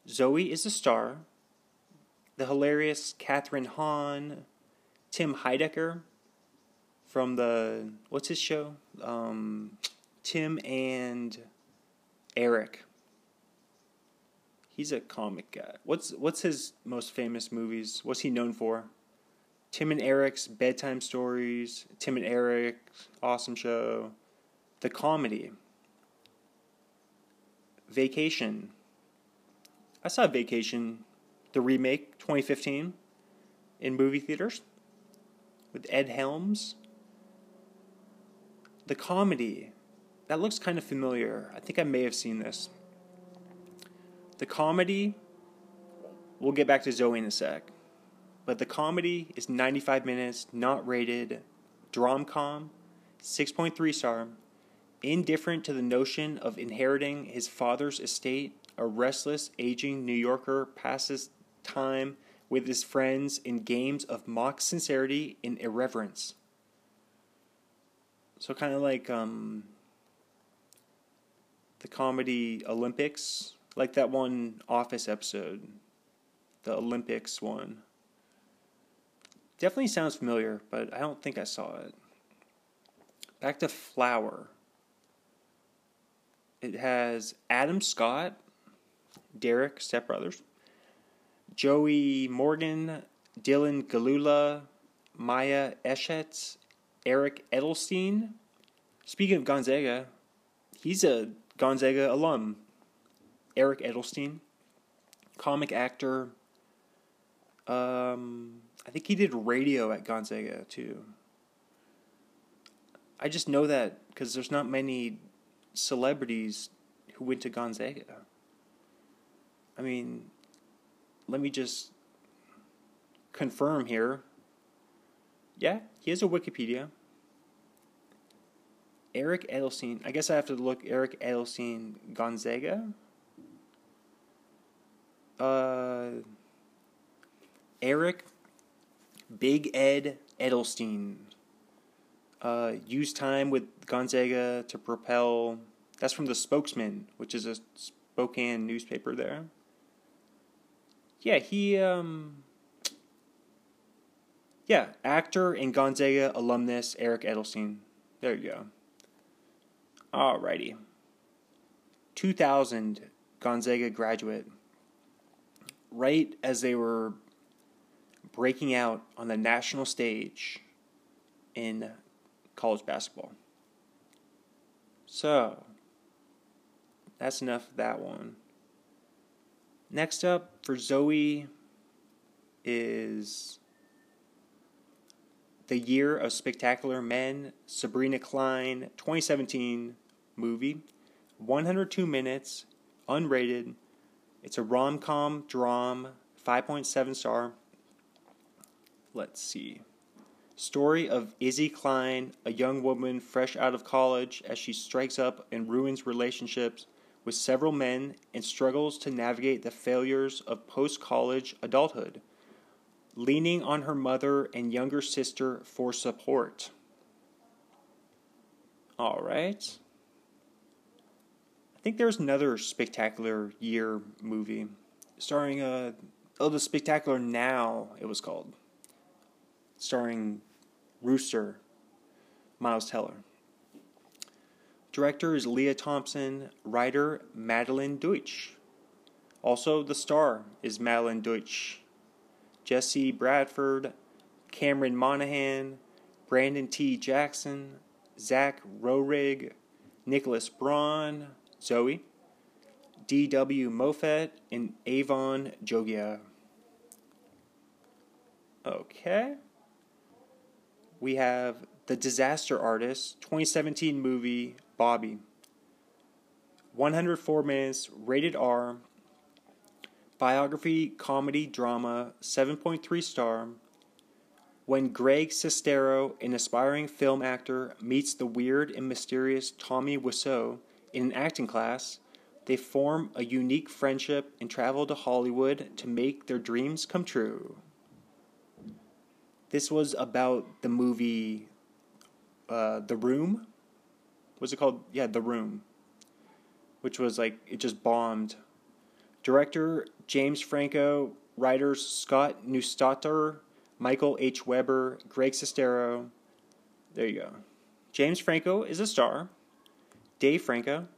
Zoe is the star. The hilarious Kathryn Hahn, Tim Heidecker, from the what's his show? Um, Tim and Eric. He's a comic guy. What's what's his most famous movies? What's he known for? Tim and Eric's bedtime stories. Tim and Eric's awesome show. The comedy. Vacation. I saw Vacation, the remake, 2015, in movie theaters with Ed Helms. The comedy, that looks kind of familiar. I think I may have seen this. The comedy, we'll get back to Zoe in a sec, but the comedy is 95 minutes, not rated, dromcom, 6.3 star, indifferent to the notion of inheriting his father's estate. A restless, aging New Yorker passes time with his friends in games of mock sincerity and irreverence. So kind of like um, the comedy Olympics, like that one Office episode, the Olympics one. Definitely sounds familiar, but I don't think I saw it. Back to Flower. It has Adam Scott, Derek, Step Brothers, Joey Morgan, Dylan Gelula, Maya Eshet, Eric Edelstein. Speaking of Gonzaga, he's a Gonzaga alum. Eric Edelstein, comic actor. Um, I think he did radio at Gonzaga too. I just know that because there's not many celebrities who went to Gonzaga. I mean, let me just confirm here. Yeah, he has a Wikipedia. Eric Edelstein. I guess I have to look Eric Edelstein Gonzaga. Uh, Eric Big Ed Edelstein. Uh, used time with Gonzaga to propel. That's from the Spokesman, which is a Spokane newspaper there. Yeah, he um. Yeah, actor and Gonzaga alumnus Eric Edelstein. There you go. Alrighty. 2000 Gonzaga graduate. Right as they were breaking out on the national stage in college basketball. So, that's enough of that one. Next up for Zoe is The Year of Spectacular Men, Sabrina Klein, 2017 movie. 102 minutes, unrated. It's a rom com drama, 5.7 star. Let's see. Story of Izzy Klein, a young woman fresh out of college, as she strikes up and ruins relationships with several men and struggles to navigate the failures of post college adulthood, leaning on her mother and younger sister for support. All right. I think there's another Spectacular Year movie starring, uh, oh, The Spectacular Now, it was called, starring Rooster, Miles Teller. Director is Lea Thompson, writer Madelyn Deutch. Also, the star is Madelyn Deutch. Jesse Bradford, Cameron Monaghan, Brandon T. Jackson, Zach Roerig, Nicholas Braun, Zoe, D.W. Moffett, and Avan Jogia. Okay. We have The Disaster Artist 2017 movie Bobby. 104 minutes, rated R. Biography, comedy, drama, 7.3 star. When Greg Sestero, an aspiring film actor, meets the weird and mysterious Tommy Wiseau in an acting class, they form a unique friendship and travel to Hollywood to make their dreams come true. This was about the movie uh, The Room Was it called? Yeah, The Room, which was like it just bombed. Director James Franco, writers Scott Neustadter, Michael H. Weber, Greg Sestero. There you go. James Franco is a star. Dave Franco,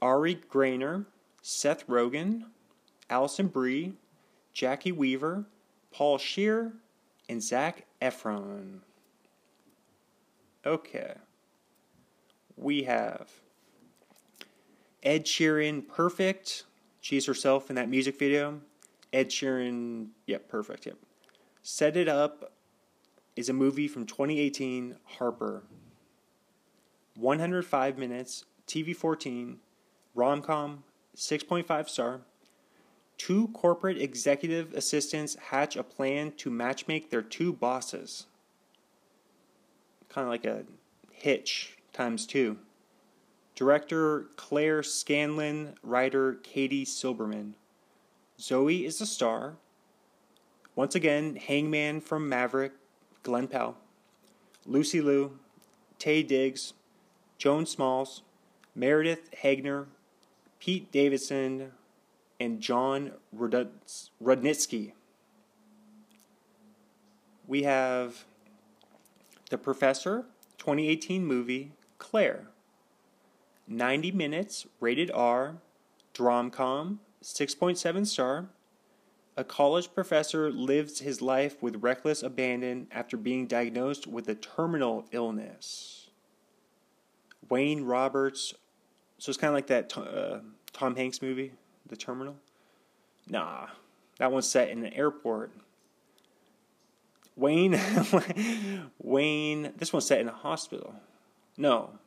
Ari Graynor, Seth Rogen, Alison Brie, Jacki Weaver, Paul Scheer, and Zac Efron. Okay we have Ed Sheeran Perfect, She's herself in that music video. Ed Sheeran, yep, perfect, yep. Set It Up is a movie from 2018, Harper. 105 minutes, TV 14, rom com, 6.5 star. Two corporate executive assistants hatch a plan to matchmake their two bosses. Kind of like a hitch times two. Director Claire Scanlon, writer Katie Silberman. Zoe is the star. Once again, Hangman from Maverick, Glen Powell. Lucy Liu, Taye Diggs, Joan Smalls, Meredith Hagner, Pete Davidson, and Jon Rudnitsky. We have The Professor, 2018 movie, Claire. 90 minutes, rated R, Dromcom, 6.7 star. A college professor lives his life with reckless abandon after being diagnosed with a terminal illness. Wayne Roberts, so it's kind of like that uh, Tom Hanks movie, The Terminal. Nah, that one's set in an airport. Wayne, Wayne, this one's set in a hospital. No,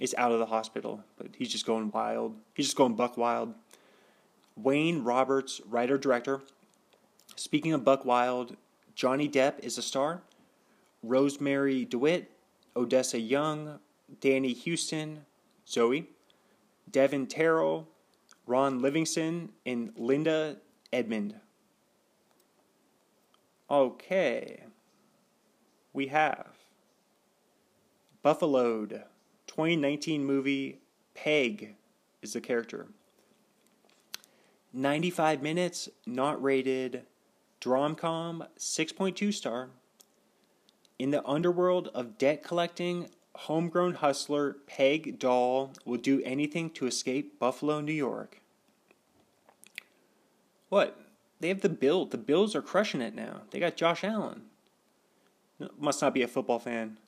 it's out of the hospital, but he's just going wild. He's just going buck wild. Wayne Roberts, writer director. Speaking of buck wild, Johnny Depp is a star. Rosemarie DeWitt, Odessa Young, Danny Huston, Zoe, Devon Terrell, Ron Livingston, and Linda Emond. Okay. We have Buffaloed. 2019 movie Peg is the character. 95 minutes, not rated. Dromcom, 6.2 star. In the underworld of debt collecting, homegrown hustler Peg Doll will do anything to escape Buffalo, New York. What? They have the Bills. The Bills are crushing it now. They got Josh Allen. Must not be a football fan.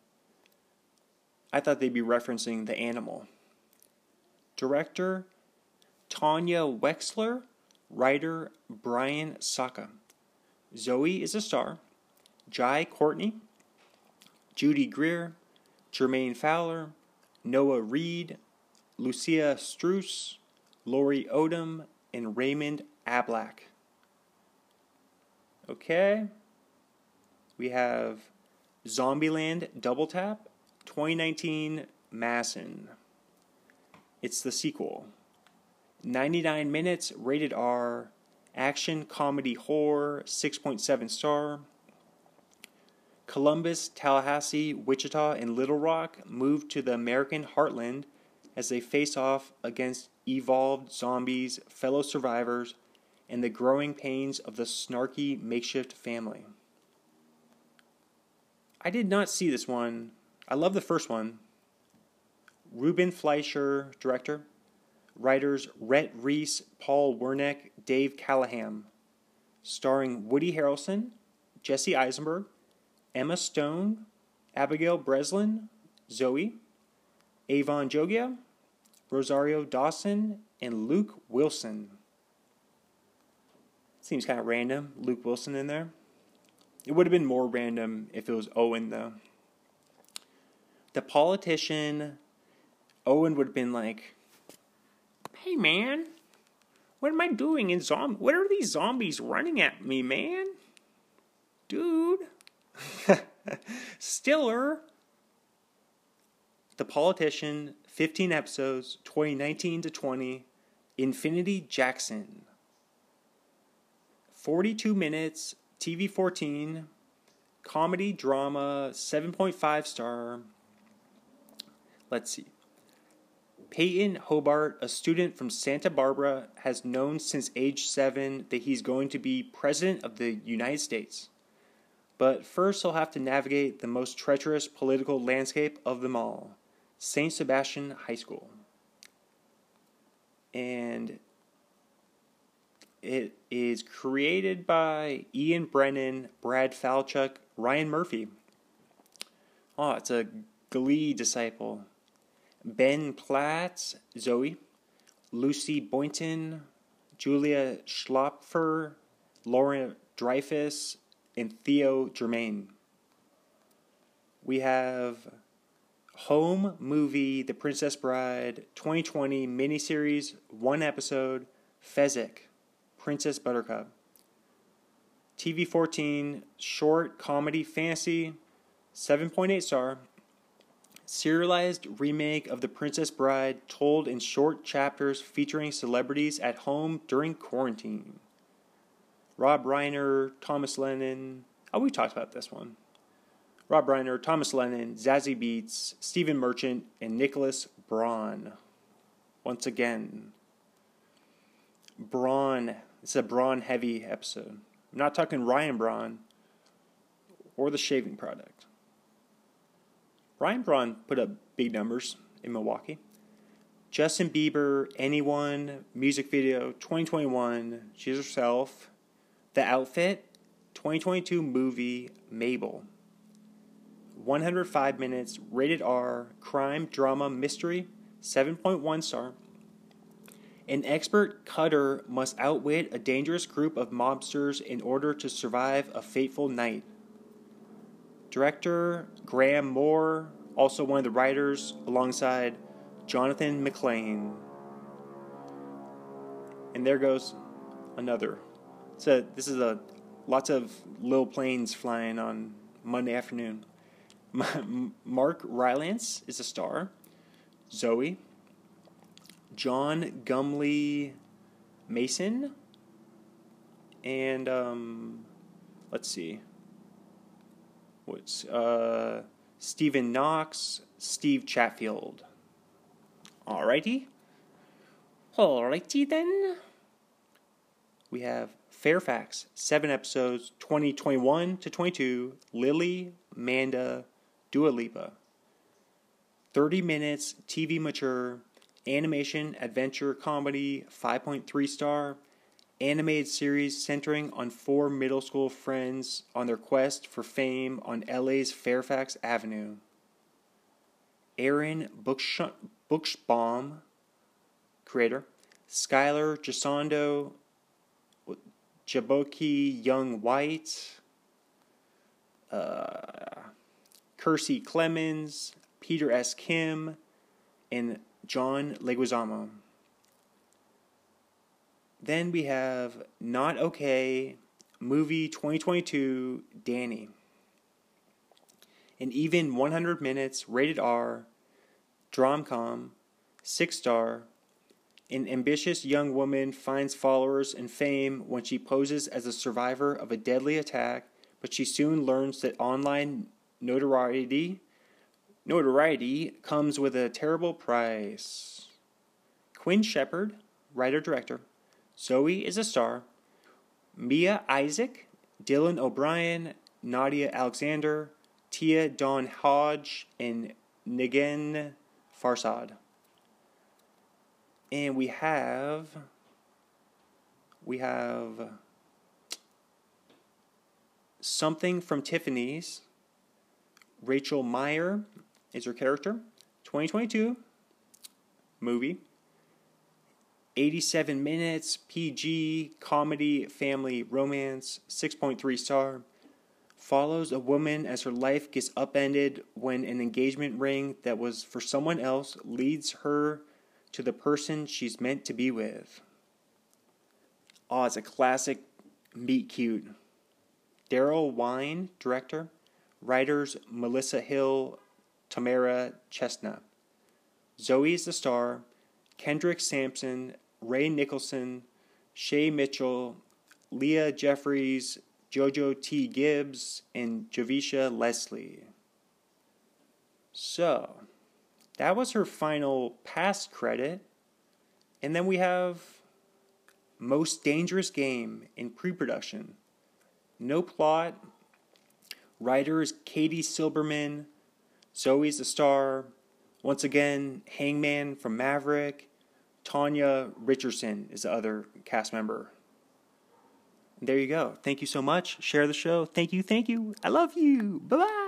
I thought they'd be referencing the animal. Director Tanya Wexler, writer Brian Sacca. Zoe is a star. Jai Courtney, Judy Greer, Jermaine Fowler, Noah Reid, Lucia Strauss, Laurie Odom, and Raymond Ablack. Okay. We have Zombieland Double Tap 2019 Masson. It's the sequel. 99 minutes, rated R, action, comedy, horror, 6.7 star. Columbus, Tallahassee, Wichita, and Little Rock move to the American heartland as they face off against evolved zombies, fellow survivors, and the growing pains of the snarky makeshift family. I did not see this one I love the first one. Ruben Fleischer, director. Writers Rhett Reese, Paul Wernick, Dave Callaham. Starring Woody Harrelson, Jesse Eisenberg, Emma Stone, Abigail Breslin, Zoe, Avan Jogia, Rosario Dawson, and Luke Wilson. Seems kind of random, Luke Wilson in there. It would have been more random if it was Owen, though the politician, Owen would have been like, Hey man, what am I doing in zombie? What are these zombies running at me, man? Dude. Stiller. The Politician, 15 episodes, 2019 to 20. Infinity Jackson. 42 minutes, TV 14. Comedy drama, 7.5 star. Let's see. Peyton Hobart, a student from Santa Barbara, has known since age seven that he's going to be President of the United States. But first, he'll have to navigate the most treacherous political landscape of them all St. Sebastian High School. And it is created by Ian Brennan, Brad Falchuk, Ryan Murphy. Oh, it's a Glee disciple. Ben Platt, Zoe, Lucy Boynton, Julia Schlaepfer, Laura Dreyfuss, and Theo Germaine. We have home movie The Princess Bride 2020 miniseries, one episode, Fezzik, Princess Buttercup. TV 14 short comedy fantasy, 7.8 star. Serialized remake of The Princess Bride told in short chapters featuring celebrities at home during quarantine. Rob Reiner, Thomas Lennon. Oh, we talked about this one. Rob Reiner, Thomas Lennon, Zazie Beetz, Stephen Merchant, and Nicholas Braun. Once again, Braun. It's a Braun heavy episode. I'm not talking Ryan Braun or the shaving product. Ryan Braun put up big numbers in Milwaukee. Justin Bieber, Anyone, music video 2021, She's Herself, The Outfit, 2022 movie Mabel. 105 minutes, rated R, crime, drama, mystery, 7.1 star. An expert cutter must outwit a dangerous group of mobsters in order to survive a fateful night. Director Graham Moore, also one of the writers, alongside Johnathan McClain. And there goes another. So this is a lots of little planes flying on Monday afternoon. Mark Rylance is a star. Zoe, John Gumley Mason, and um, let's see, uh, Stephen Knox, Steve Chatfield. Alrighty, alrighty then. We have Fairfax, seven episodes, 2021 to 22. Lily, Manda, Dua Lipa. 30 minutes, TV mature, animation, adventure, comedy, 5.3 star, animated series centering on four middle school friends on their quest for fame on LA's Fairfax Avenue. Aaron Buchsbaum, creator, Skyler Gisondo, Jaboukie Young White, uh, Kiersey Clemons, Peter S. Kim, and John Leguizamo. Then we have Not Okay, movie 2022, Danny. An even 100 minutes, rated R, dromcom, 6 star. An ambitious young woman finds followers and fame when she poses as a survivor of a deadly attack, but she soon learns that online notoriety notoriety comes with a terrible price. Quinn Shepard, writer director. Zoe is a star. Mia Isaac, Dylan O'Brien, Nadia Alexander, Tia Dawn Hodge, and Negin Farsad. And we have we have something from Tiffany's. Rachel Meyer is her character. 2022 movie. 87 minutes, PG, comedy, family, romance, 6.3 star. Follows a woman as her life gets upended when an engagement ring that was for someone else leads her to the person she's meant to be with. Oh, it's a classic meet cute. Daryl Wein, director. Writers Melissa Hill, Tamara Chestna. Zoe is the star. Kendrick Sampson, Ray Nicholson, Shay Mitchell, Leah Jeffries, Jojo T. Gibbs, and Javicia Leslie. So, that was her final pass credit. And then we have Most Dangerous Game in pre production. No plot. Writers Katie Silberman, Zoe's the star. Once again, Hangman from Maverick. Tanya Richardson is the other cast member. And there you go. Thank you so much. Share the show. Thank you. Thank you. I love you. Bye bye.